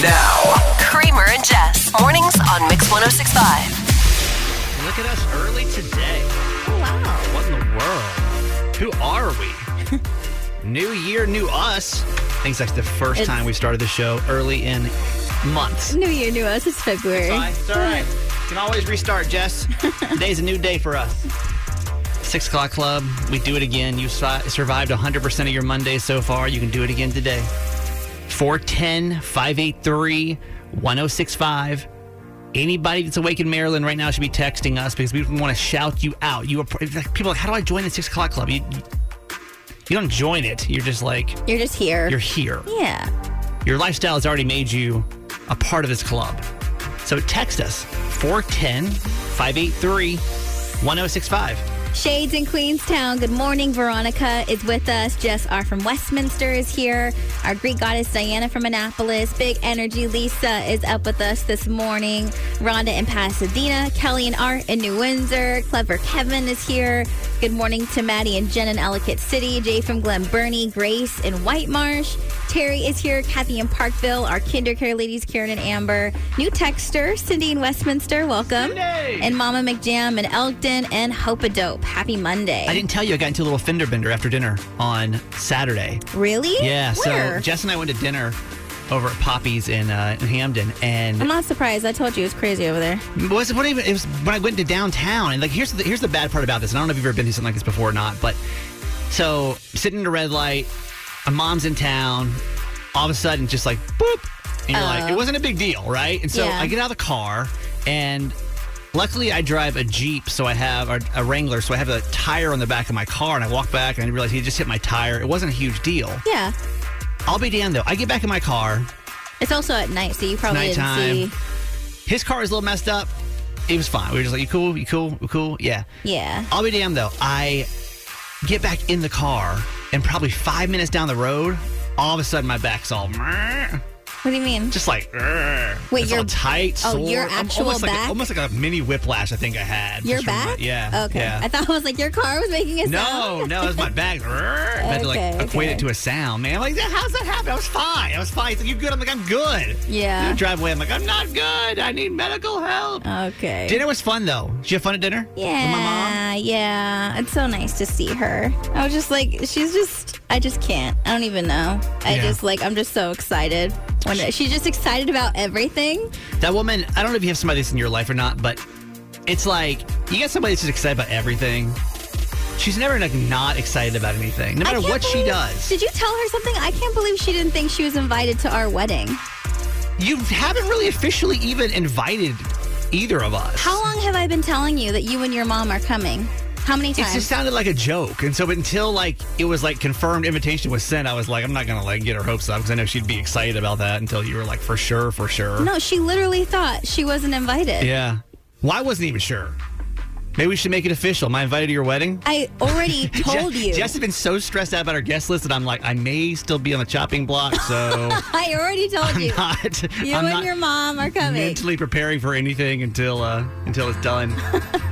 Now, Kramer and Jess. Mornings on Mix 1065. Look at us early today. Oh, wow. What in the world? Who are we? new year, new us. I think it's like the first It's- time we started the show early in months. New year, new us. It's February. Fine, It's all right. You can always restart, Jess. Today's a new day for us. Six o'clock club. We do it again. You su- survived 100% of your Mondays so far. You can do it again today. 410 583 1065. Anybody that's awake in Maryland right now should be texting us because we want to shout you out. You are, people are like, how do I join the six o'clock club? You, you, you don't join it. You're just like, You're just here. you're here. yeah. Your lifestyle has already made you a part of this club. So text us 410 583 1065. Shades in Queenstown. Good morning. Veronica is with us. Jess R from Westminster is here. Our Greek goddess Diana from Annapolis. Big energy Lisa is up with us this morning. Rhonda in Pasadena. Kelly and Art in New Windsor. Clever Kevin is here. Good morning to Maddie and Jen in Ellicott City. Jay from Glen Burnie. Grace in White Marsh. Terry is here. Kathy in Parkville. Our KinderCare ladies, Karen and Amber. New texter, Cindy in Westminster. Welcome. Cindy! And Mama McJam in Elkton and Hope a Dope. Happy Monday. I didn't tell you I got into a little fender bender after dinner on Saturday. Really? Yeah, Where? so Jess and I went to dinner over at Poppy's in, uh, in Hampden, and I'm not surprised. I told you it was crazy over there. it was what even it was when I went to downtown, and like here's the here's the bad part about this. And I don't know if you've ever been to something like this before or not, but so sitting in a red light, a mom's in town, all of a sudden just like boop, and you're like Oh. it wasn't a big deal, right? And so Yeah. I get out of the car, and luckily I drive a Jeep, so I have a, a Wrangler, so I have a tire on the back of my car, and I walk back and I realize he just hit my tire. It wasn't a huge deal. Yeah. I'll be damned though. I get back in my car. It's also at night, so you probably nighttime. didn't see. His car is a little messed up. It was fine. We were just like, "You cool? You cool? You cool?" Yeah. Yeah. I'll be damned though. I get back in the car, and probably five minutes down the road, all of a sudden my back's all What do you mean? just like Wait, it's your- tight. oh, your actual almost like a, back? almost like a mini whiplash. I think I had. Your from my- back? yeah. Okay. Yeah. I thought it was like your car was making a no, sound. no, it was my back. I had to like Okay, equate okay. it to a sound, man. Like, how's that happen? I was fine. I was fine. He's like, you good? I'm like, I'm good. Yeah. I drive away. I'm like, I'm not good. I need medical help. Okay. Dinner was fun though. Did you have fun at dinner? yeah. With my mom? Yeah. It's so nice to see her. I was just like, she's just, I just can't. I don't even know. I Yeah. just like, I'm just so excited. When she's just excited about everything. That woman, I don't know if you have somebody that's in your life or not, but it's like you got somebody that's just excited about everything. She's never like not excited about anything, no matter what she does. Did you tell her something? I can't believe she didn't think she was invited to our wedding. You haven't really officially even invited either of us. How long have I been telling you that you and your mom are coming? How many times? It just sounded like a joke, and so until like it was like confirmed invitation was sent, I was like, I'm not gonna like get her hopes up because I know she'd be excited about that until you were like for sure, for sure. no, she literally thought she wasn't invited. Yeah. Well, I wasn't even sure. Maybe we should make it official. Am I invited to your wedding? I already told Jess, you. Jess has been so stressed out about our guest list that I'm like, I may still be on the chopping block, so I already told I'm you. not. you I'm and your mom are coming. mentally preparing for anything until uh, until it's done.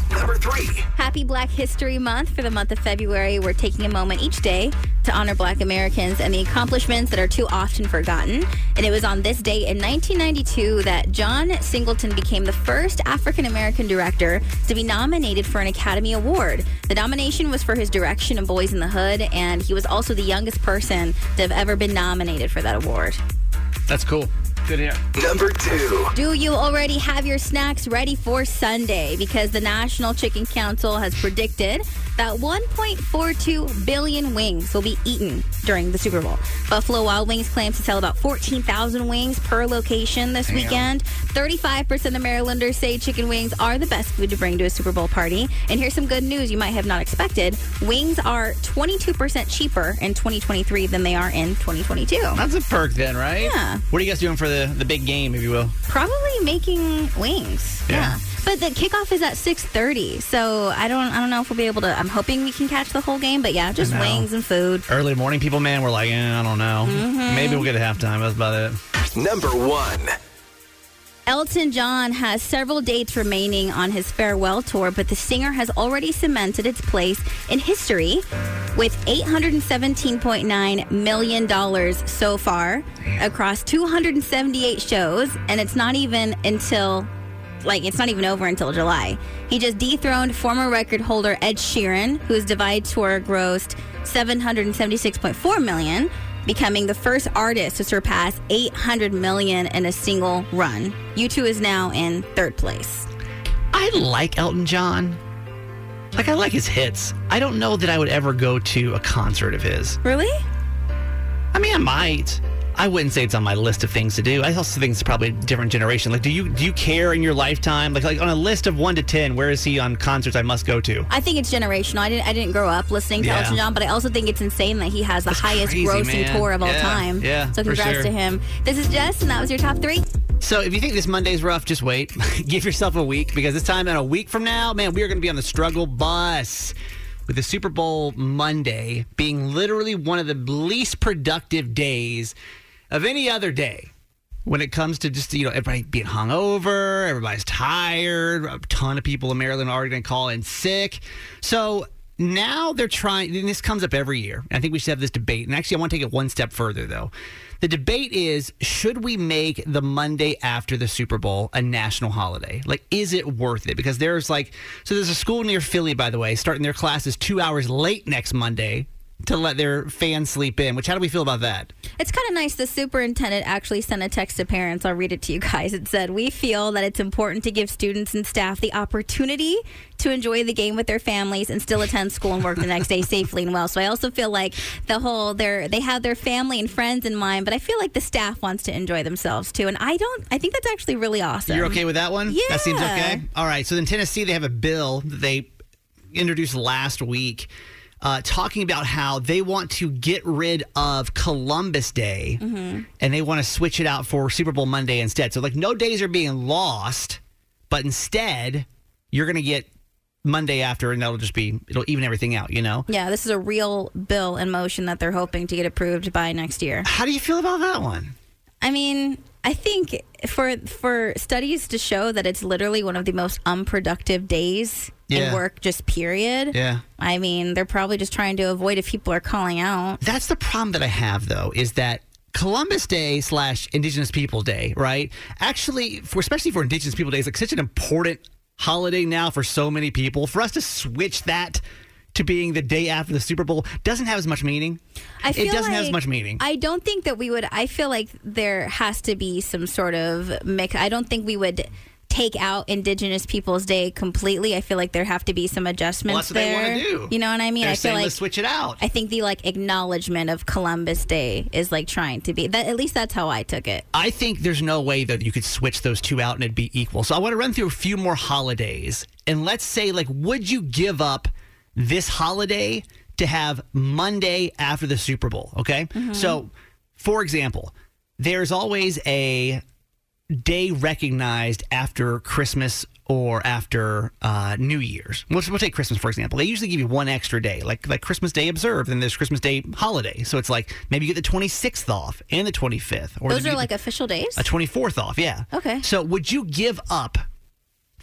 Number 3. Happy Black History Month for the month of February. We're taking a moment each day to honor Black Americans and the accomplishments that are too often forgotten. And it was on this day in 1992 that John Singleton became the first African American director to be nominated for an Academy Award. The nomination was for his direction of Boyz n the Hood, and he was also the youngest person to have ever been nominated for that award. That's cool. Good here. Number 2. Do you already have your snacks ready for Sunday? Because the National Chicken Council has predicted that 1.42 billion wings will be eaten during the Super Bowl. Buffalo Wild Wings claims to sell about 14,000 wings per location this weekend. 35% of Marylanders say chicken wings are the best food to bring to a Super Bowl party. And here's some good news you might have not expected. Wings are 22% cheaper in 2023 than they are in 2022. That's a perk then, right? Yeah. What are you guys doing for the, the big game, if you will? Probably making wings. Yeah. Yeah. But the kickoff is at 6:30, so I don't I don't know if we'll be able to. I'm hoping we can catch the whole game, but yeah, just wings and food. Early morning people, man, we're like, eh, I don't know. Mm-hmm. Maybe we'll get a halftime. That's about it. Number 1. Elton John has several dates remaining on his farewell tour, but the singer has already cemented its place in history with $817.9 million so far across 278 shows. And it's not even until, like, it's not even over until July. He just dethroned former record holder Ed Sheeran, whose Divide tour grossed 776.4 million becoming the first artist to surpass 800 million in a single run. U2 is now in third place. I like Elton John. Like I like his hits. I don't know that I would ever go to a concert of his. Really? I mean, I might. I wouldn't say it's on my list of things to do. I also think it's probably a different generation. Like, do you do you care in your lifetime? Like, like on a list of one to ten, where is he on concerts I must go to? I think it's generational. I didn't I didn't grow up listening to Yeah. Elton John, but I also think it's insane that he has the That's highest crazy, grossing man. tour of all Yeah, time. yeah, So congrats sure. to him. This is Jess, and that was your top three. So if you think this Monday's rough, just wait. Give yourself a week because this time in a week from now, man, we are going to be on the struggle bus with the Super Bowl Monday being literally one of the least productive days of any other day. When it comes to just you know everybody being hungover, everybody's tired. A ton of people in Maryland are going to call in sick. So now they're trying. And this comes up every year. I think we should have this debate. And actually, I want to take it one step further though. The debate is: Should we make the Monday after the Super Bowl a national holiday? Like, is it worth it? Because there's like, so there's a school near Philly, by the way, starting their classes two hours late next Monday to let their fans sleep in. Which how do we feel about that? It's kind of nice. The superintendent actually sent a text to parents. I'll read it to you guys. It said, We feel that it's important to give students and staff the opportunity to enjoy the game with their families and still attend school and work the next day safely and well. So I also feel like the whole, they're, they have their family and friends in mind, but I feel like the staff wants to enjoy themselves too. And I don't, I think that's actually really awesome. You're okay with that one? Yeah. That seems okay. All right. So in Tennessee, they have a bill that they introduced last week. Uh, talking about how they want to get rid of Columbus Day Mm-hmm. and they want to switch it out for Super Bowl Monday instead. So, like, no days are being lost, but instead, you're going to get Monday after, and that'll just be, it'll even everything out, you know? Yeah, this is a real bill in motion that they're hoping to get approved by next year. How do you feel about that one? I mean, I think for for studies to show that it's literally one of the most unproductive days Yeah. in work, just period. Yeah. I mean, they're probably just trying to avoid if people are calling out. That's the problem that I have, though, is that Columbus Day slash Indigenous People Day, right? Actually, for especially for Indigenous People Day, is like such an important holiday now for so many people. For us to switch that to being the day after the Super Bowl doesn't have as much meaning. I feel it doesn't have as much meaning. I don't think that we would. I feel like there has to be some sort of mix. I don't think we would take out Indigenous Peoples Day completely. I feel like there have to be some adjustments well, that's what they there. want to do. You know what I mean? They're I feel like let's switch it out. I think the like acknowledgement of Columbus Day is like trying to be that. At least that's how I took it. I think there's no way that you could switch those two out and it'd be equal. So I want to run through a few more holidays. And let's say, like, would you give up this holiday to have Monday after the Super Bowl? Okay. Mm-hmm. So, for example, there's always a day recognized after Christmas or after uh, New Year's. We'll, we'll take Christmas for example. They usually give you one extra day, like like Christmas Day observed, and there's Christmas Day holiday. So it's like maybe you get the 26th off and the 25th, or Those the- are like official days. a 24th off, yeah. Okay. So would you give up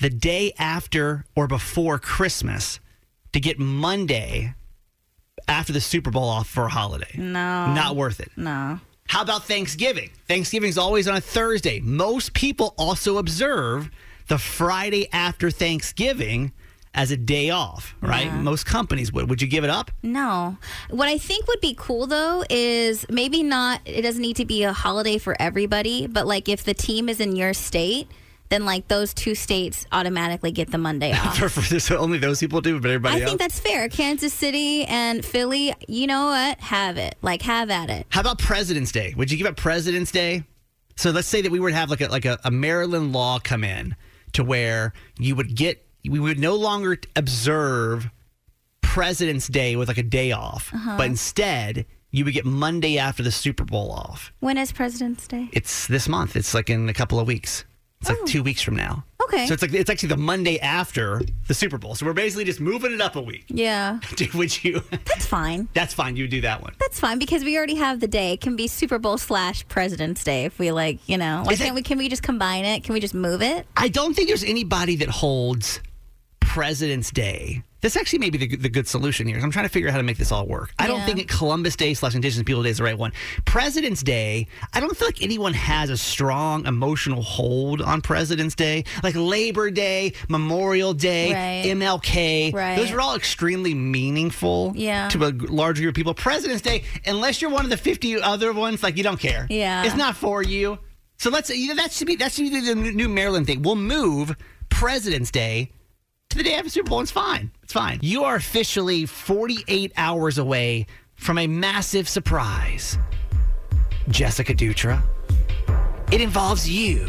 the day after or before Christmas to get Monday after the Super Bowl off for a holiday? No. Not worth it. No. How about Thanksgiving? Thanksgiving is always on a Thursday. Most people also observe the Friday after Thanksgiving as a day off, right? Yeah. Most companies would. Would you give it up? No. What I think would be cool though is maybe not, it doesn't need to be a holiday for everybody, but like if the team is in your state, then like those two states automatically get the Monday off. For, for so only those people do, but everybody I else. think that's fair. Kansas City and Philly, you know what? Have it. Like, have at it. How about President's Day? Would you give up President's Day? So let's say that we would have like a like a, a Maryland law come in to where you would get we would no longer observe President's Day with like a day off, Uh-huh. but instead you would get Monday after the Super Bowl off. When is President's Day? It's this month. It's like in a couple of weeks. It's like oh. two weeks from now. Okay. So it's like it's actually the Monday after the Super Bowl. So we're basically just moving it up a week. Yeah. Would you? That's fine. That's fine. You do that one. That's fine because we already have the day. It can be Super Bowl slash President's Day if we like, you know. Why Is can't we? Can we just combine it? Can we just move it? I don't think there's anybody that holds President's Day. This actually may be the, the good solution here. I'm trying to figure out how to make this all work. I don't Yeah. think Columbus Day slash Indigenous People Day is the right one. President's Day, I don't feel like anyone has a strong emotional hold on President's Day. Like Labor Day, Memorial Day, Right. MLK. Right. Those are all extremely meaningful Yeah. to a larger group of people. President's Day, unless you're one of the 50 other ones, like you don't care. Yeah. It's not for you. So let's you know, that should be that should be the new Maryland thing. We'll move President's Day to the day after Super Bowl. It's fine. It's fine. You are officially 48 hours away from a massive surprise. Jessica Dutra. It involves you.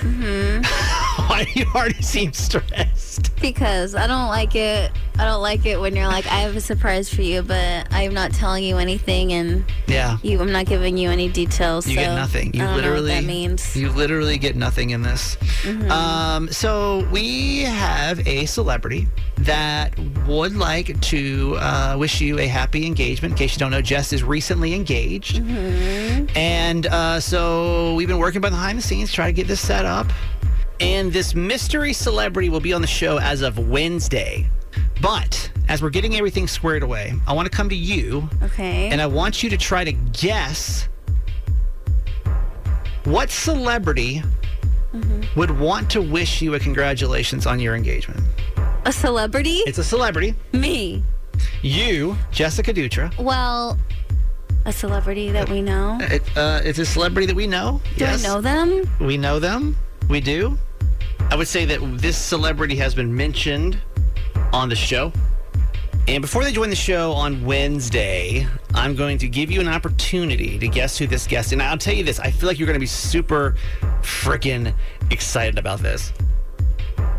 Mm-hmm. Why do you already seem stressed? Because I don't like it. I don't like it when you're like, I have a surprise for you, but I'm not telling you anything, and Yeah. you, I'm not giving you any details. You so get nothing. You literally that means. You literally get nothing in this. Mm-hmm. Um, so we have a celebrity that would like to uh, wish you a happy engagement. In case you don't know, Jess is recently engaged, Mm-hmm. and uh, so we've been working behind the scenes to try to get this set up. And this mystery celebrity will be on the show as of Wednesday. But as we're getting everything squared away, I want to come to you okay. and I want you to try to guess what celebrity would want to wish you a congratulations on your engagement. a celebrity? It's a celebrity. Me. You, Jessica Dutra. Well, a celebrity that we know. It, uh, it's a celebrity that we know. Do yes. I know them? We know them. We do. I would say that this celebrity has been mentioned on the show. And before they join the show on Wednesday, I'm going to give you an opportunity to guess who this guest. Is. And I'll tell you this: I feel like you're going to be super freaking excited about this.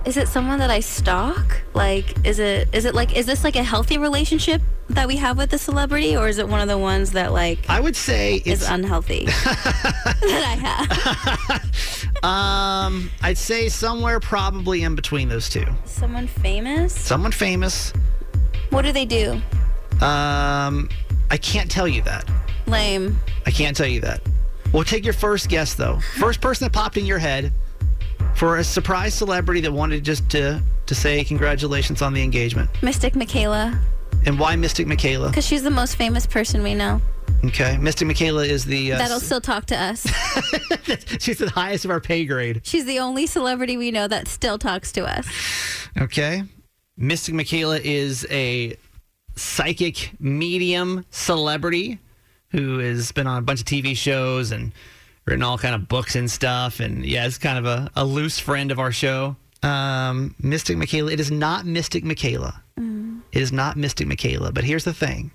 Is it someone that I stalk? Like, is it is it like is this like a healthy relationship that we have with the celebrity, or is it one of the ones that like I would say is it's. unhealthy that I have? Um, I'd say somewhere probably in between those two. Someone famous? Someone famous. What do they do? Um, I can't tell you that. Lame. I can't tell you that. We'll take your first guess though. First person that popped in your head for a surprise celebrity that wanted just to to say congratulations on the engagement. Mystic Michaela, And why Mystic Michaela? because she's the most famous person we know. Okay, Mystic Michaela is the uh, That'll still talk to us. she's the highest of our pay grade. She's the only celebrity we know that still talks to us. Okay. Mystic Michaela is a psychic medium celebrity who has been on a bunch of TV shows and written all kind of books and stuff. And yeah, it's kind of a, a loose friend of our show. Um, Mystic Michaela. It is not Mystic Michaela. It is not Mystic Michaela. But here's the thing.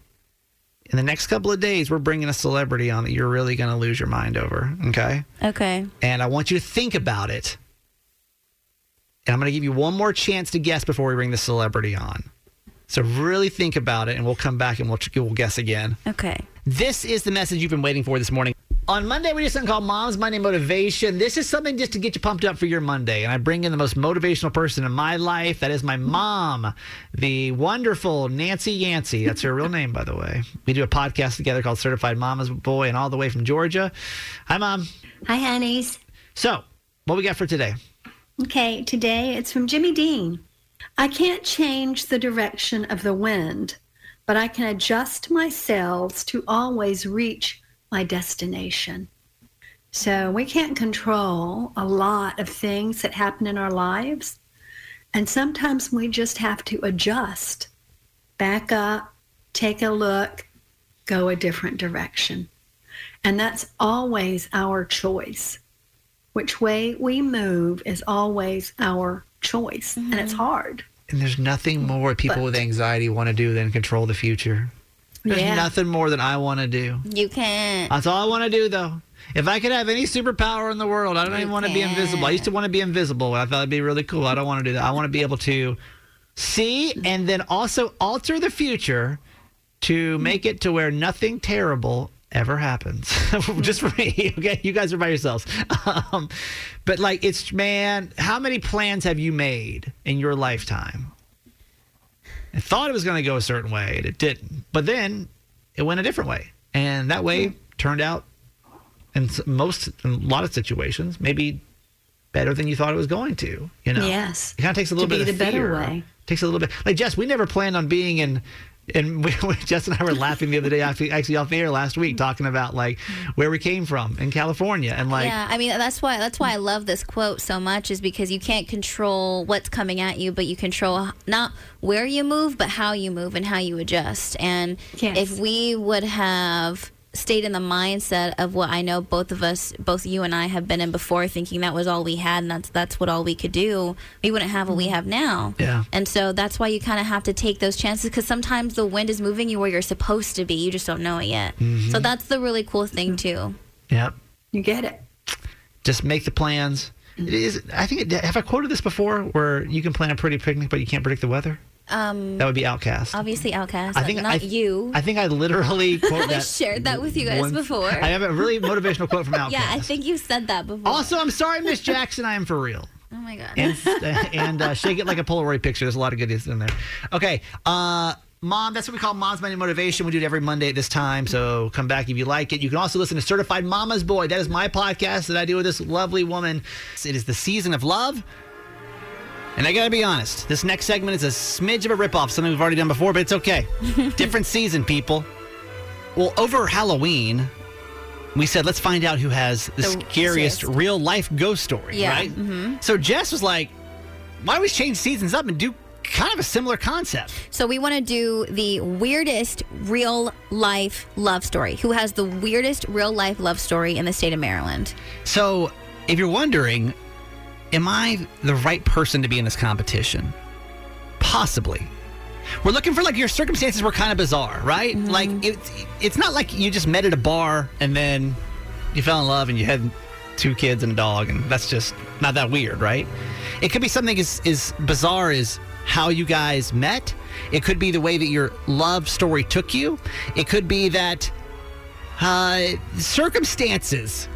In the next couple of days, we're bringing a celebrity on that you're really going to lose your mind over. Okay. Okay. And I want you to think about it. And I'm going to give you one more chance to guess before we bring the celebrity on. So really think about it, and we'll come back and we'll, we'll guess again. Okay. This is the message you've been waiting for this morning. On Monday, we do something called Mom's Monday Motivation. This is something just to get you pumped up for your Monday. And I bring in the most motivational person in my life. That is my mom, the wonderful Nancy Yancey. That's her real name, by the way. We do a podcast together called Certified Mama's Boy, and all the way from Georgia. Hi, Mom. Hi, honeys. So, what we got for today? Okay, today it's from Jimmy Dean. I can't change the direction of the wind, but I can adjust my sails to always reach my destination. So we can't control a lot of things that happen in our lives. And sometimes we just have to adjust, back up, take a look, go a different direction. And that's always our choice which way we move is always our choice and it's mm-hmm. hard And there's nothing more people But- with anxiety want to do than control the future. There's Yeah. nothing more than I want to do. You can't. That's all I want to do, though. If I could have any superpower in the world, I don't even want to be invisible. I used to want to be invisible. I thought it'd be really cool. I don't want to do that. I want to be able to see and then also alter the future to make it to where nothing terrible ever happens. Just for me, okay? You guys are by yourselves. Um, but like, it's man, how many plans have you made in your lifetime? I thought it was going to go a certain way, and it didn't. But then it went a different way, and that way turned out, in most, in a lot of situations, maybe better than you thought it was going to. You know, Yes. it kind of takes a little To bit be of the better fear. way. Takes a little bit. Like Jess, we never planned on being in. And we, we, Jess and I were laughing the other day, actually, actually off the air last week, talking about like where we came from in California, and like yeah, I mean that's why that's why I love this quote so much is because you can't control what's coming at you, but you control not where you move, but how you move and how you adjust. And Yes. if we would have stayed in the mindset of what I know both of us, both you and I have been in before, thinking that was all we had and that's that's what all we could do, we wouldn't have what we have now. Yeah. And so that's why you kind of have to take those chances because sometimes the wind is moving you where you're supposed to be. You just don't know it yet. Mm-hmm. So that's the really cool thing too. yeah, You get it. just make the plans. It is. I think. It, have I quoted this before? Where you can plan a pretty picnic, but you can't predict the weather. Um, That would be OutKast. obviously OutKast. I think not I, you. I think I literally quote that. shared that with you guys once. before. I have a really motivational quote from OutKast. yeah, I think you said that before. Also, I'm sorry, Miss Jackson. I am for real. oh my god. and and uh, shake it like a Polaroid picture. There's a lot of goodies in there. Okay, uh, mom, that's what we call Mom's Money Motivation. We do it every Monday at this time, so come back if you like it. You can also listen to Certified Mama's Boy. That is my podcast that I do with this lovely woman. It is the season of love. And I gotta be honest, this next segment is a smidge of a ripoff, something we've already done before, but it's okay. Different season, people. Well, over Halloween, we said let's find out who has the, The scariest real life ghost story, Yeah, right? Mm-hmm. So Jess was like, why don't we change seasons up and do kind of a similar concept? So we want to do the weirdest real life love story. Who has the weirdest real life love story in the state of Maryland? So if you're wondering, am I the right person to be in this competition? Possibly. We're looking for like your circumstances were kind of bizarre, right? Like it's it's not like you just met at a bar and then you fell in love and you had two kids and a dog and that's just not that weird, right? It could be something as, as bizarre as how you guys met. It could be the way that your love story took you. It could be that uh, circumstances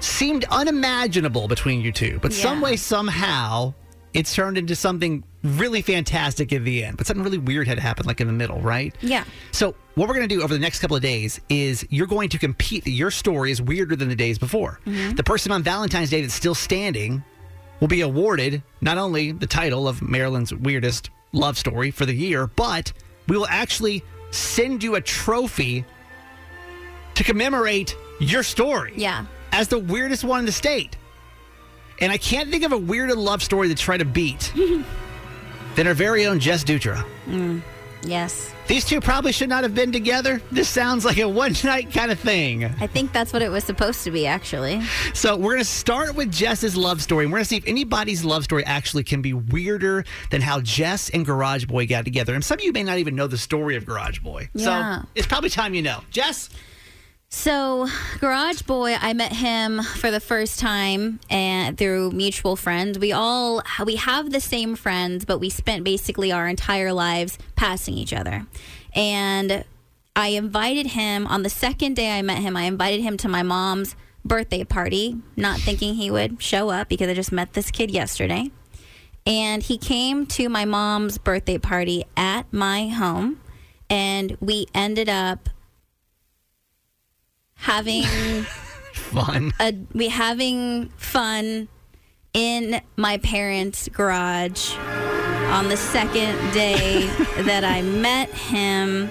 seemed unimaginable between you two, but some way, somehow, it's turned into something really fantastic in the end. But something really weird had happened, like in the middle, right? Yeah. So, what we're going to do over the next couple of days is you're going to compete. Your story is weirder than the days before. Mm-hmm. The person on Valentine's Day that's still standing will be awarded not only the title of Maryland's weirdest love story for the year, but we will actually send you a trophy to commemorate your story Yeah. As the weirdest one in the state. And I can't think of a weirder love story to try to beat than our very own Jess Dutra. Mm, yes. These two probably should not have been together. This sounds like a one night kind of thing. I think that's what it was supposed to be, actually. So, we're going to start with Jess's love story. And we're going to see if anybody's love story actually can be weirder than how Jess and Garage Boy got together. And some of you may not even know the story of Garage Boy. Yeah. So, it's probably time you know. Jess? So, Garage Boy, I met him for the first time and through mutual friends. We all we have the same friends, but we spent basically our entire lives passing each other. And I invited him on the second day I met him. I invited him to my mom's birthday party, not thinking he would show up because I just met this kid yesterday. And he came to my mom's birthday party at my home, and we ended up having Fun. a we having fun in my parents' garage on the second day that I met him.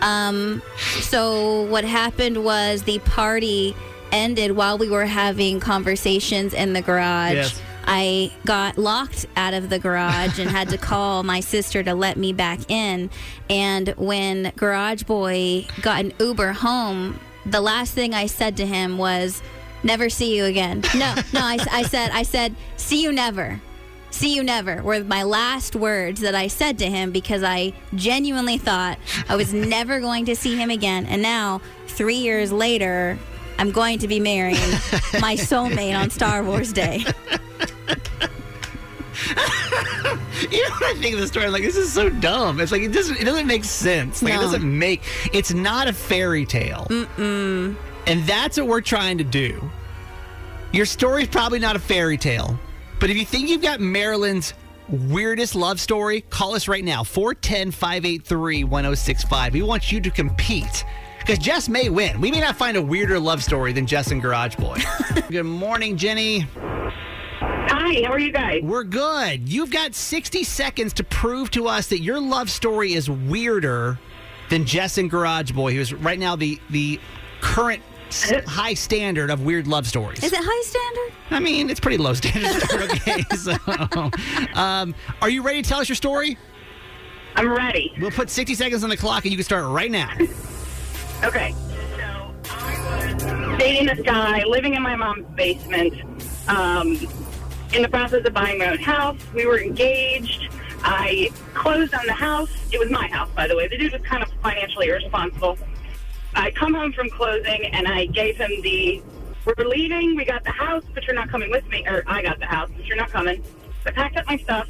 Um, so what happened was the party ended while we were having conversations in the garage. Yes. I got locked out of the garage and had to call my sister to let me back in. And when Garage Boy got an Uber home, the last thing I said to him was, "Never see you again." No, no, I, I said, I said, "See you never." See you never were my last words that I said to him because I genuinely thought I was never going to see him again. And now, three years later, I'm going to be marrying my soulmate on Star Wars Day. You know what I think of the story? I'm like, this is so dumb. It's like it doesn't it doesn't make sense. Like No. it doesn't make it's not a fairy tale. Mm-mm. And that's what we're trying to do. Your story's probably not a fairy tale. But if you think you've got Maryland's weirdest love story, call us right now. 410-583-1065. We want you to compete. Because Jess may win. We may not find a weirder love story than Jess and Garage Boy. Good morning, Jenny. Hi, how are you guys? We're good. You've got 60 seconds to prove to us that your love story is weirder than Jess and Garage Boy, who's right now the the current s- high standard of weird love stories. Is it high standard? I mean, it's pretty low standard. okay, so um, are you ready to tell us your story? I'm ready. We'll put 60 seconds on the clock, and you can start right now. Okay. So I was dating this guy, living in my mom's basement, um, in the process of buying my own house. We were engaged. I closed on the house. It was my house, by the way. The dude was kind of financially irresponsible. I come home from closing and I gave him the, we're leaving. We got the house, but you're not coming with me. Or I got the house, but you're not coming. I packed up my stuff,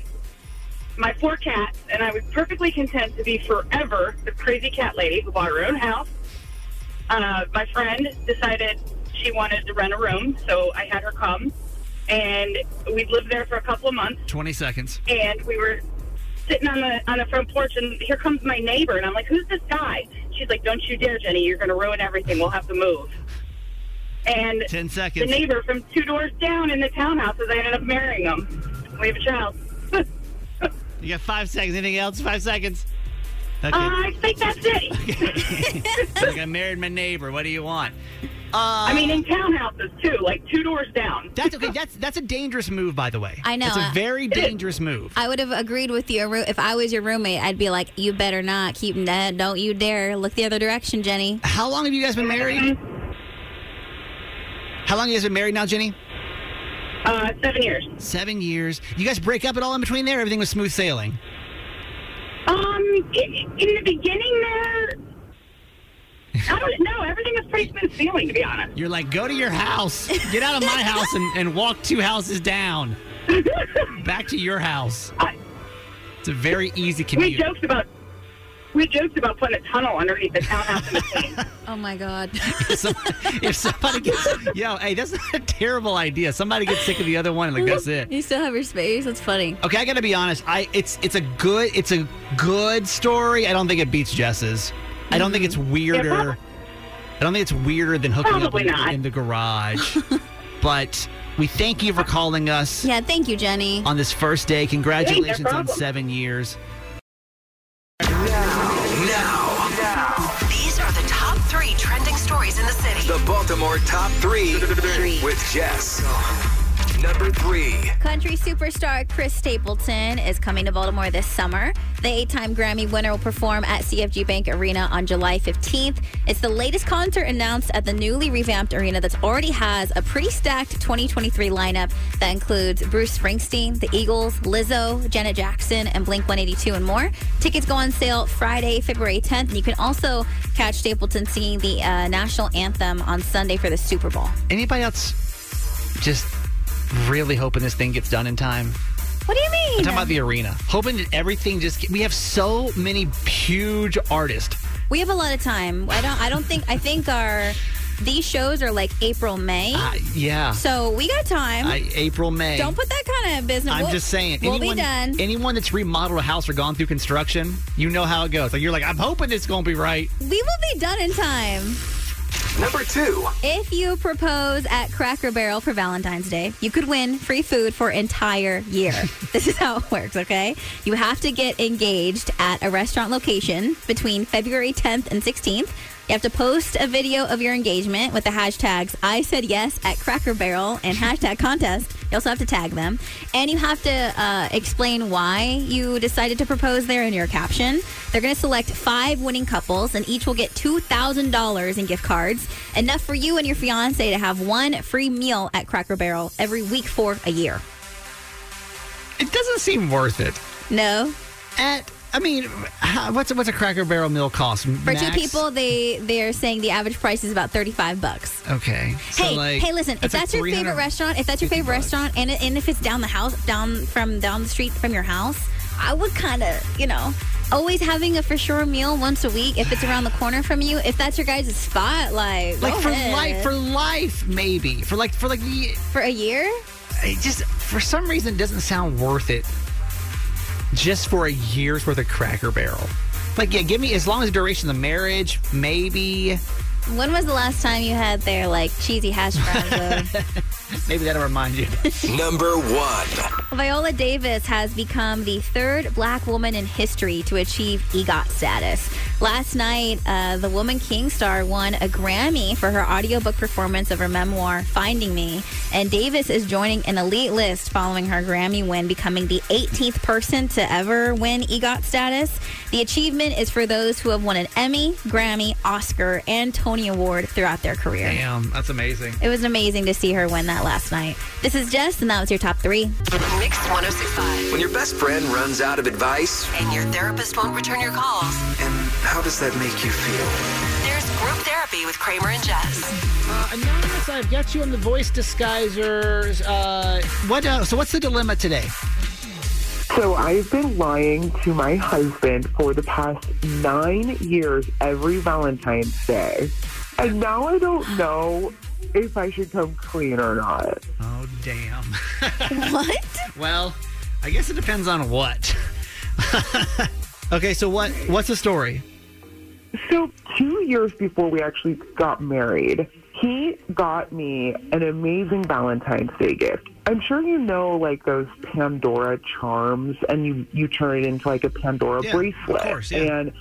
my four cats, and I was perfectly content to be forever the crazy cat lady who bought her own house. Uh, my friend decided she wanted to rent a room, so I had her come. And we'd lived there for a couple of months 20 seconds. and we were sitting on the on the front porch and here comes my neighbor and I'm like, Who's this guy? She's like, Don't you dare, Jenny, you're gonna ruin everything. We'll have to move. And 10 seconds. the neighbor from two doors down in the townhouses, I ended up marrying him. We have a child. uh, You got five seconds. Anything else? Five seconds. Okay. I think that's it. like I married my neighbor. What do you want? Uh, I mean in townhouses too, like two doors down. That's okay. That's that's a dangerous move, by the way. I know. It's a very dangerous move. I would have agreed with you. If I was your roommate, I'd be like, you better not keep that. Don't you dare look the other direction, Jenny. How long have you guys been married? How long have you guys been married now, Jenny? Uh, seven years. Seven years. You guys break up at all in between there? Everything was smooth sailing. Um, in, in the beginning there, I don't know. Everything is pretty smooth sailing, to be honest. You're like, go to your house. Get out of my house and, and walk two houses down. Back to your house. I, It's a very easy commute. we commute. joked about we joked about putting a tunnel underneath the townhouse in between. Oh my God. if, some- if somebody gets, yo, hey, that's not a terrible idea. Somebody gets sick of the other one, and like that's it. You still have your space. That's funny. Okay, I got to be honest. I it's it's a good it's a good story. I don't think it beats Jess's. I don't think it's weirder. I don't think it's weirder than hooking Probably up in, in the garage. but we thank you for calling us Yeah, thank you, Jenny. on this first day. Congratulations on seven years. Now, These are the top three trending stories in the city. the Baltimore top three with Jess. Number three. Country superstar Chris Stapleton is coming to Baltimore this summer. The eight time Grammy winner will perform at CFG Bank Arena on July 15th. It's the latest concert announced at the newly revamped arena that already has a pretty stacked 2023 lineup that includes Bruce Springsteen, the Eagles, Lizzo, Janet Jackson, and Blink 182 and more. Tickets go on sale Friday, February 10th. And you can also catch Stapleton singing the uh, national anthem on Sunday for the Super Bowl. Anybody else just really hoping this thing gets done in time? What do you mean? I'm talking about the arena. Hoping that everything just. We have so many huge artists. We have a lot of time. I don't. I don't think. I think our these shows are like April, May. Uh, yeah. so we got time. I, April, May. don't put that kind of business. I'm we'll- just saying. We'll anyone, be done. Anyone that's remodeled a house or gone through construction, you know how it goes. Like you're like, I'm hoping it's going to be right. we will be done in time. Number two. If you propose at Cracker Barrel for Valentine's Day, you could win free food for entire year. this is how it works, okay? You have to get engaged at a restaurant location between February 10th and 16th. You have to post a video of your engagement with the hashtags I said yes at Cracker Barrel and hashtag contest. You also have to tag them. And you have to uh, explain why you decided to propose there in your caption. They're going to select five winning couples, and each will get $2,000 in gift cards, enough for you and your fiance to have one free meal at Cracker Barrel every week for a year. It doesn't seem worth it. No? At I mean, how, what's a, what's a Cracker Barrel meal cost? For two people, they they're saying the average price is about 35 bucks. Okay. So hey, like, hey, listen. If like that's your favorite restaurant, if that's your favorite bucks. restaurant, and and if it's down the house, down from down the street from your house, I would kind of, you know, always having a for sure meal once a week if it's around the corner from you. If that's your guys' spot, like, Like for ahead. life, for life, maybe for like for like for a year. it just for some reason it doesn't sound worth it just for a year's worth of Cracker Barrel. Like, yeah, give me as long as the duration of the marriage, maybe. When was the last time you had their like cheesy hash browns? of- Maybe that'll remind you. Number one. Viola Davis has become the third black woman in history to achieve EGOT status. Last night, uh, the Woman King star won a Grammy for her audiobook performance of her memoir, Finding Me. And Davis is joining an elite list following her Grammy win, becoming the 18th person to ever win EGOT status. The achievement is for those who have won an Emmy, Grammy, Oscar, and Tony Award throughout their career. Damn, that's amazing. It was amazing to see her win that last night. This is Jess, and that was your top three. Mix 1065. When your best friend runs out of advice, And your therapist won't return your calls. and how does that make you feel? There's group therapy with Kramer and Jess. Uh, Anonymous, I've got you on the voice disguisers. Uh, what? Uh, so, what's the dilemma today? So I've been lying to my husband for the past nine years every Valentine's Day. And now I don't know if I should come clean or not. Oh, damn. What? well, I guess it depends on what. okay, so what? What's the story? So two years before we actually got married, he got me an amazing Valentine's Day gift. I'm sure you know like those Pandora charms and you, you turn it into like a Pandora Yeah, of bracelet. course, yeah. And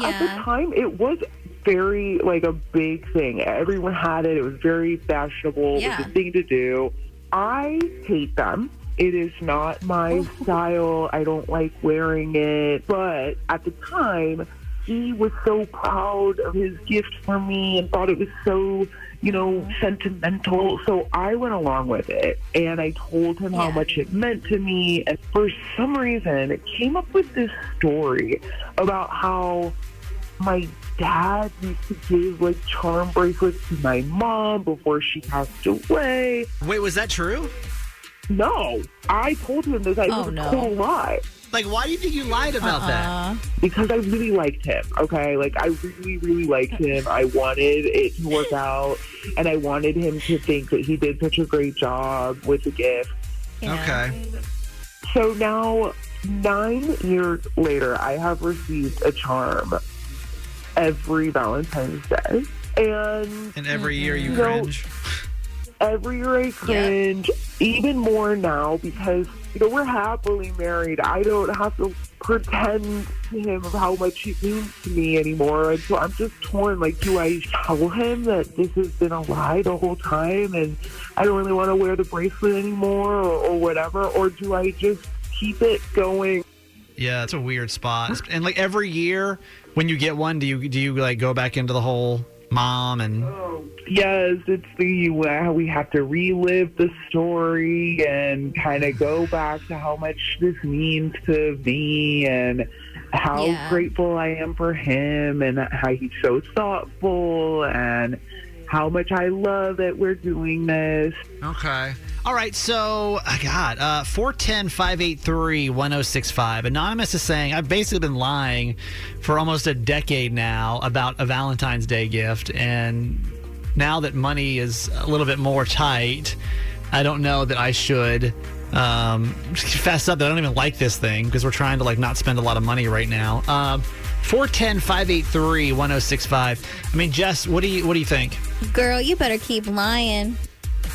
yeah, at the time it was very like a big thing. Everyone had it. It was very fashionable. It Yeah. was a thing to do. I hate them. It is not my oh. style. I don't like wearing it. But at the time, he was so proud of his gift for me and thought it was so, you know, sentimental. So I went along with it and I told him how much it meant to me. And for some reason, it came up with this story about how my dad used to give like charm bracelets to my mom before she passed away. Wait, was that true? No, I told him this. I Oh, was a no. total lie Like, why do you think you lied about uh-uh. that? because I really liked him. Okay, like I really, really liked him. I wanted it to work out, and I wanted him to think that he did such a great job with the gift. Okay. So now, nine years later, I have received a charm every Valentine's Day, and And every year you No. cringe. every year I cringe, even more now because you know we're happily married. I don't have to pretend to him of how much he means to me anymore, and so I'm just torn. Like, do I tell him that this has been a lie the whole time, and I don't really want to wear the bracelet anymore, or, or whatever, or do I just keep it going? Yeah, it's a weird spot. And like every year when you get one, do you do you like go back into the whole mom and Oh, Yes, it's the uh, we have to relive the story and kind of go back to how much this means to me and how Yeah. grateful I am for him and how he's so thoughtful and how much I love that we're doing this. Okay. All right. So, uh, God, uh, 410 583 1065. Anonymous is saying, I've basically been lying for almost a decade now about a Valentine's Day gift. And now that money is a little bit more tight, I don't know that I should um, fess up that I don't even like this thing because we're trying to like not spend a lot of money right now. Um, 410 583 1065. I mean, Jess, what do you what do you think? Girl, you better keep lying.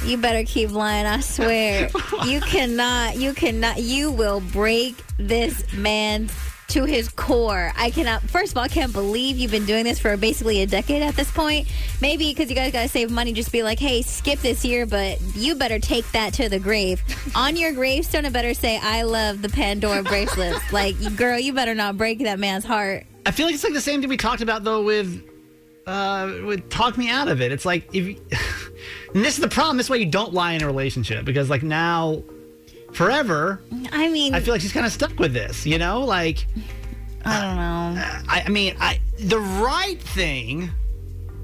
You better keep lying, I swear. you cannot, you cannot, you will break this man to his core. I cannot, first of all, I can't believe you've been doing this for basically a decade at this point. Maybe because you guys got to save money, just be like, hey, skip this year, but you better take that to the grave. On your gravestone, it better say, I love the Pandora bracelets. like, girl, you better not break that man's heart. I feel like it's like the same thing we talked about though with uh with talk me out of it. It's like if you, and this is the problem. This way you don't lie in a relationship because like now forever I mean, I feel like she's kind of stuck with this, you know? Like I don't know. I, I mean, I the right thing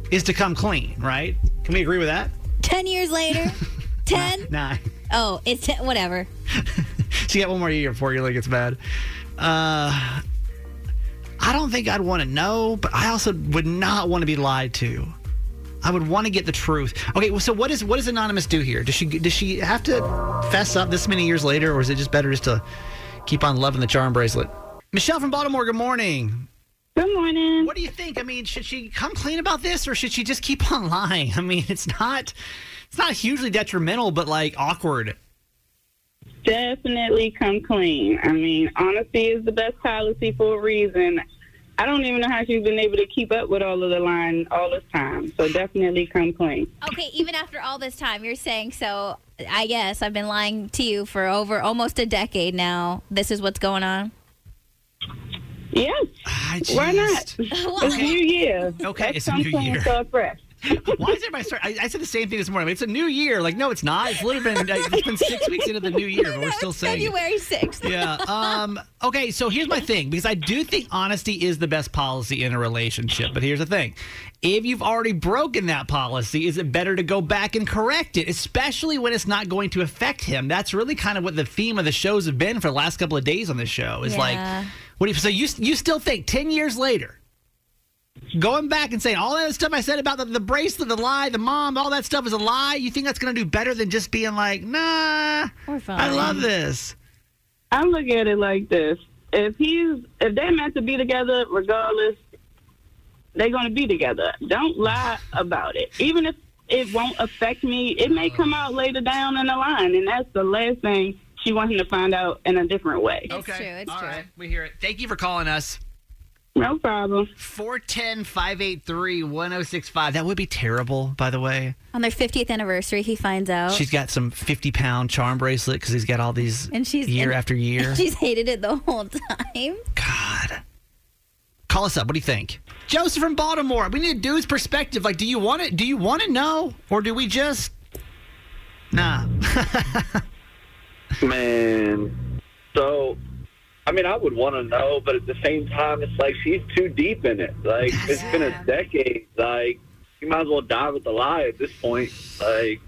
is to come clean, right? Can we agree with that? 10 years later, 10? Nine. Oh, it's 10, whatever. she got one more year before you like it's bad. Uh, I don't think I'd want to know, but I also would not want to be lied to. I would want to get the truth. Okay, well, so what is what does anonymous do here? Does she does she have to fess up this many years later, or is it just better just to keep on loving the charm bracelet? Michelle from Baltimore. Good morning. Good morning. What do you think? I mean, should she come clean about this, or should she just keep on lying? I mean, it's not it's not hugely detrimental, but like awkward. Definitely come clean. I mean, honesty is the best policy for a reason. I don't even know how she's been able to keep up with all of the line all this time. So definitely come clean. Okay, even after all this time, you're saying so. I guess I've been lying to you for over almost a decade now. This is what's going on. Yes. I Why not? It's New Year. Okay, Let's it's a come new clean year. and Start fresh. Why is everybody start? I, I said the same thing this morning. It's a new year. Like, no, it's not. It's literally been it's been six weeks into the new year, but we're still saying. February 6th. Yeah. Um. Okay. So here's my thing, because I do think honesty is the best policy in a relationship. But here's the thing: if you've already broken that policy, is it better to go back and correct it, especially when it's not going to affect him? That's really kind of what the theme of the shows have been for the last couple of days on this show. Is Yeah. like, what do you? So you you still think ten years later? Going back and saying all that stuff I said about the, the bracelet, the lie, the mom, all that stuff is a lie. You think that's going to do better than just being like, nah, I love this. I look at it like this: if he's if they're meant to be together, regardless, they're going to be together. Don't lie about it, even if it won't affect me. It may come out later down in the line, and that's the last thing she wants him to find out in a different way. It's true, it's All true. right, we hear it. Thank you for calling us. No problem. 410 583 1065. That would be terrible, by the way. On their 50th anniversary, he finds out. She's got some 50 pound charm bracelet because he's got all these and she's year and after year. She's hated it the whole time. God. Call us up. What do you think? Joseph from Baltimore. We need a dude's perspective. Like, do you want it? Do you want to know? Or do we just. Nah. Man, so I mean, I would want to know, but at the same time, it's like she's too deep in it. Like it's been a decade. Like you might as well die with the lie at this point. Like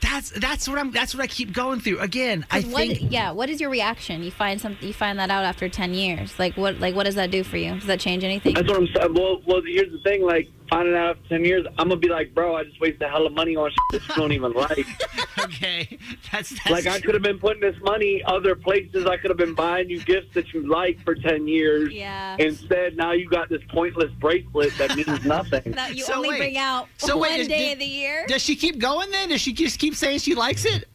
that's that's what I'm that's what I keep going through. Again, I 'Cause what, think yeah. What is your reaction? You find some. You find that out after 10 years. Like what? Like what does that do for you? Does that change anything? that's what I'm saying. Well, well, here's the thing. Like finding out after ten years, I'm gonna be like, bro, I just wasted a hell of money on shit that you don't even like. okay. That's, that's Like I could have been putting this money other places. I could have been buying you gifts that you like for ten years. Yeah. Instead, now you got this pointless bracelet that means nothing. that you So only wait. bring out So one wait, is- day did- of the year. Does she keep going then? Does she just keep saying she likes it?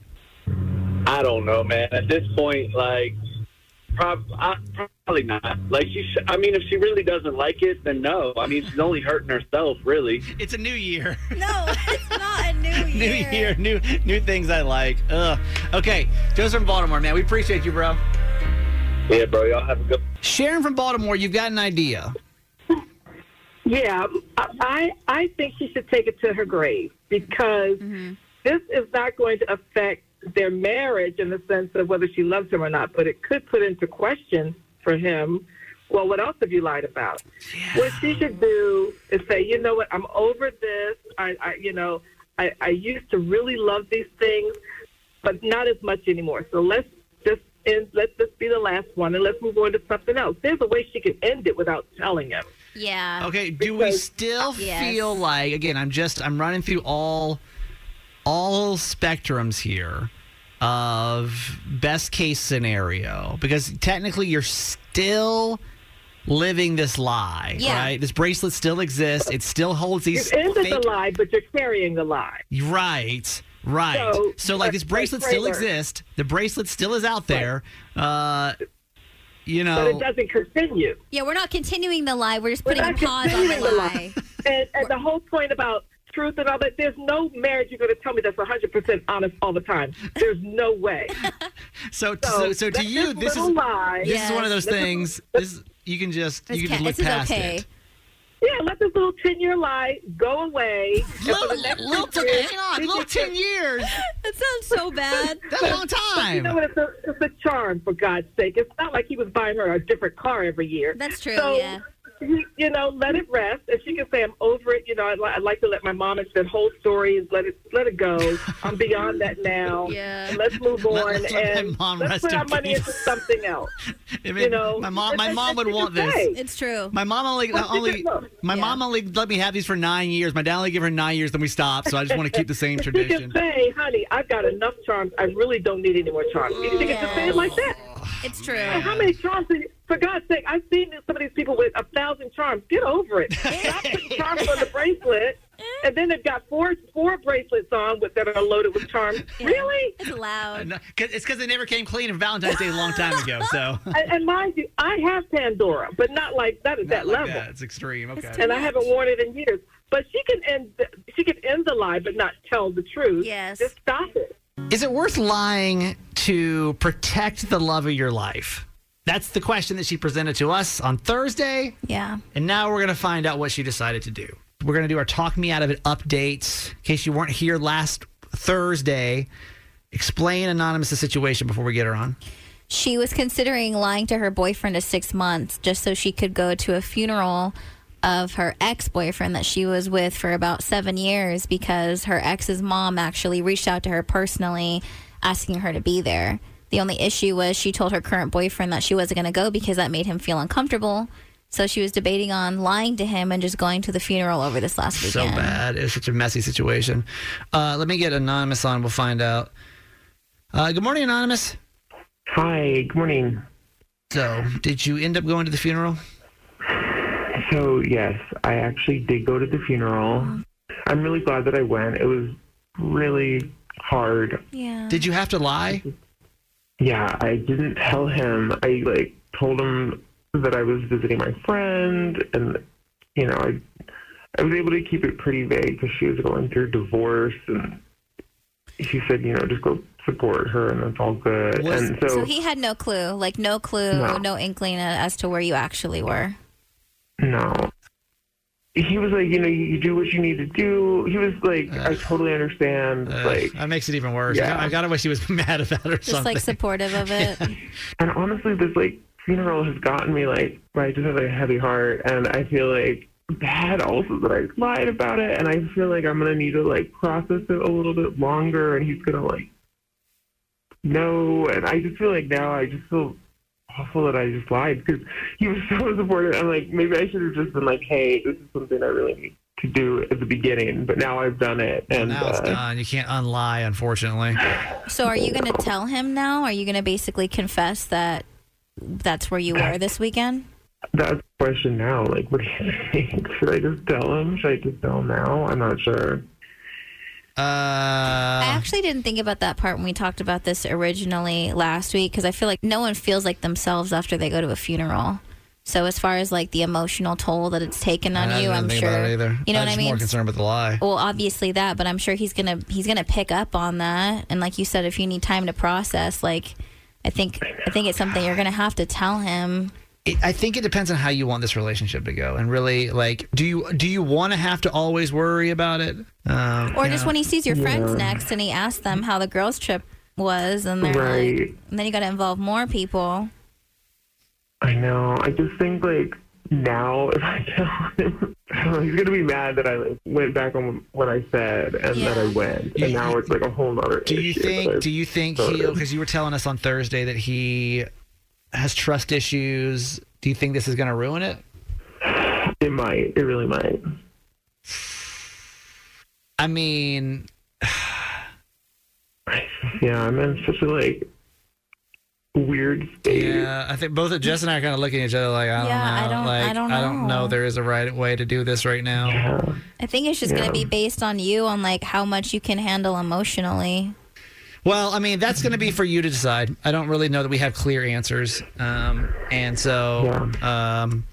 I don't know, man. At this point, like, prob- I, probably not. Like, she. Sh- I mean, if she really doesn't like it, then no. I mean, she's only hurting herself, really. It's a new year. no, it's not a new year. new year. year, new new things I like. Ugh. Okay, Joseph from Baltimore, man. We appreciate you, bro. Yeah, bro. Y'all have a good. Sharon from Baltimore, you've got an idea. Yeah, I I think she should take it to her grave because mm-hmm. this is not going to affect their marriage in the sense of whether she loves him or not, but it could put into question for him. Well, what else have you lied about? What she should do is say, you know what, I'm over this. I, I you know, I, I used to really love these things, but not as much anymore. So let's just end, let this be the last one, and let's move on to something else. There's a way she can end it without telling him. Yeah. Okay, do we still Yes. feel like again, I'm just I'm running through all all spectrums here of best case scenario because technically you're still living this lie, Yeah. right? This bracelet still exists. It still holds these You've ended fake the lie, but you're carrying the lie. Right. Right. So, So, like like- this bracelet still exists. The bracelet still is out there. Uh you know, But it doesn't continue. Yeah, we're not continuing the lie. We're just We're putting a pause on the continuing the lie. And, and the whole point about truth and all that, there's no marriage you're going to tell me that's 100% honest all the time. There's no way. so so, So, so, to you this this is lie. this is one of those this- things this you can just This you ca- can just look past okay. it. Yeah, let this little 10 year lie go away. Little, little, 10 ten- years, hang on, little ten years. That sounds so bad. That's a long time. You know what? It's a, it's a charm, for God's sake. It's not like he was buying her a different car every year. That's true. So, yeah. you know, let it rest. If she can say I'm over it, you know, I'd, li- I'd like to let my mom into that whole story. Let it, let it go. I'm beyond that now. Yeah. And let's move on let's let my and mom let's rest put in our money into something else. I mean, You know, my mom, my mom would want this. say, It's true. My mom only Well, only my Yeah. mom only let me have these for nine years. My dad only gave her nine years, then we stopped. So I just want to keep the same She can tradition. say, honey, I've got enough charms. I really don't need any more charms. She can just say it like that. It's true. And how many charms? do you- For God's sake, I've seen some of these people with a thousand charms. Get over it. Stop putting charms on the bracelet, and then they've got four four bracelets on with that are loaded with charms. Really? It's loud. Uh, no, 'cause- it's because they never came clean on Valentine's Day a long time ago. So And, and mind you, I have Pandora, but not like that at that like level. that. It's extreme. Okay. And I haven't worn it in years. But she can end the, she can end the lie, but not tell the truth. Yes. Just stop it. Is it worth lying to protect the love of your life? That's the question that she presented to us on Thursday. Yeah. And now we're going to find out what she decided to do. We're going to do our Talk Me Out of It updates. In case you weren't here last Thursday, explain Anonymous the situation before we get her on. She was considering lying to her boyfriend of six months just so she could go to a funeral of her ex boyfriend that she was with for about seven years because her ex's mom actually reached out to her personally asking her to be there. The only issue was she told her current boyfriend that she wasn't going to go because that made him feel uncomfortable. So she was debating on lying to him and just going to the funeral over this last weekend. So bad. It was such a messy situation. Uh, let me get Anonymous on. We'll find out. Uh, good morning, Anonymous. Hi, good morning. So, did you end up going to the funeral? So, yes, I actually did go to the funeral. I'm really glad that I went. It was really hard. Yeah. Did you have to lie? Yeah, I didn't tell him. I like told him that I was visiting my friend, and you know, I I was able to keep it pretty vague because she was going through divorce, and she said, you know, just go support her, and that's all good. Was- and so, So he had no clue, like no clue, No. no, inkling as to where you actually were. No. He was like, you know, you, you do what you need to do. He was like, I totally understand. Uh, like, that makes it even worse. Yeah. I, gotta wish he was mad about it or Just something. like supportive of it. And honestly, this like funeral has gotten me like I just have a heavy heart, and I feel like bad also that I lied about it, and I feel like I'm gonna need to like process it a little bit longer, and he's gonna like know, and I just feel like now I just feel awful that I just lied because he was so supportive. I'm like maybe I should have just been like, hey, this is something I really need to do at the beginning, but now I've done it, and now it's uh, done. You can't unlie, unfortunately. So are you going to tell him now? Are you going to basically confess that that's where you were this weekend? That's the question now. Like, what do you think? Should I just tell him? Should I just tell him now? I'm not sure. Uh, I actually didn't think about that part when we talked about this originally last week because I feel like no one feels like themselves after they go to a funeral. So as far as like the emotional toll that it's taken on I you, I'm think sure about it either. you know I'm what I mean. More concerned with the lie. Well, obviously that, but I'm sure he's gonna he's gonna pick up on that. And like you said, if you need time to process, like I think I think it's something you're gonna have to tell him. It, I think it depends on how you want this relationship to go, and really, like, do you do you want to have to always worry about it, um, Or just know? when he sees your friends Yeah. next and he asks them how the girls' trip was, and they're Right. like, and then you got to involve more people. I know. I just think like now if I tell him, I don't know, he's gonna be mad that I like, went back on what I said and that I Yeah. went, You- and now it's like a whole other. Do you think? Do you think started. he? Because you were telling us on Thursday that he has trust issues. Do you think this is going to ruin it? it might? It really might. I mean, Yeah, I'm in such a like weird state. yeah, I think both of Jess and I are kind of looking at each other like, I don't Yeah, know, I don't- like, I don't I don't know. know. There is a right way to do this right now. Yeah. I think it's just going Yeah. to be based on you on like how much you can handle emotionally. Well, I mean, that's going to be for you to decide. I don't really know that we have clear answers, um, and so, um,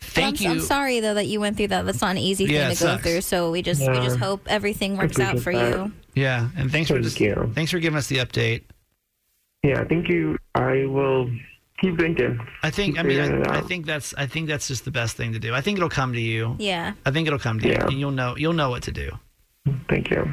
thank But I'm, you. I'm sorry though that you went through that. That's not an easy thing Yeah, to it go through. So we just we just hope everything works out for appreciate you. Yeah, and thanks for Thank just you. thanks for giving us the update. Yeah, thank you. I will keep thinking. I think. Keep I mean, I, I think that's. I think that's just the best thing to do. I think it'll come to you. Yeah. I think it'll come to you, Yeah. and you'll know. You'll know what to do. Thank you.